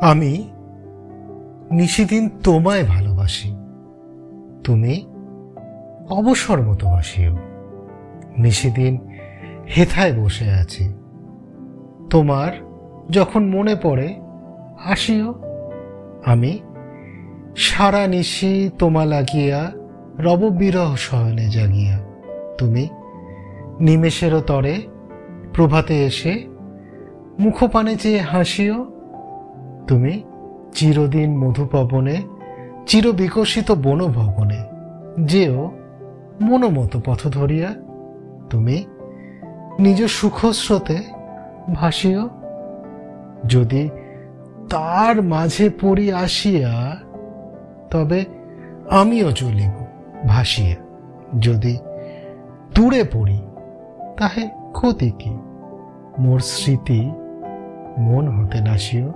আমি নিশিদিন তোমায় ভালোবাসি। তুমি অবসর মতো বাসিও। নিশিদিন হেথায় বসে আছি। তোমার যখন মনে পড়ে, আসিও। আমি সারা নিশি তোমা লাগিয়া রব বিরহ শয়নে জাগিয়া। তুমি নিমেষেরও তরে প্রভাতে এসে মুখপানে চেয়ে হাসিও। তুমি চিরদিন মধুপবনে, চিরবিকশিত বনভবনে, যেও মনোমত পথ ধরিয়া তুমি নিজ সুখস্রোতে ভাসিও। যদি তার মাঝে পড়ি আসিয়া, তবে আমিও চলিব ভাসিয়া। যদি দূরে পড়ি, তাহে ক্ষতি কি? মোর স্মৃতি মন হতে নাসিও।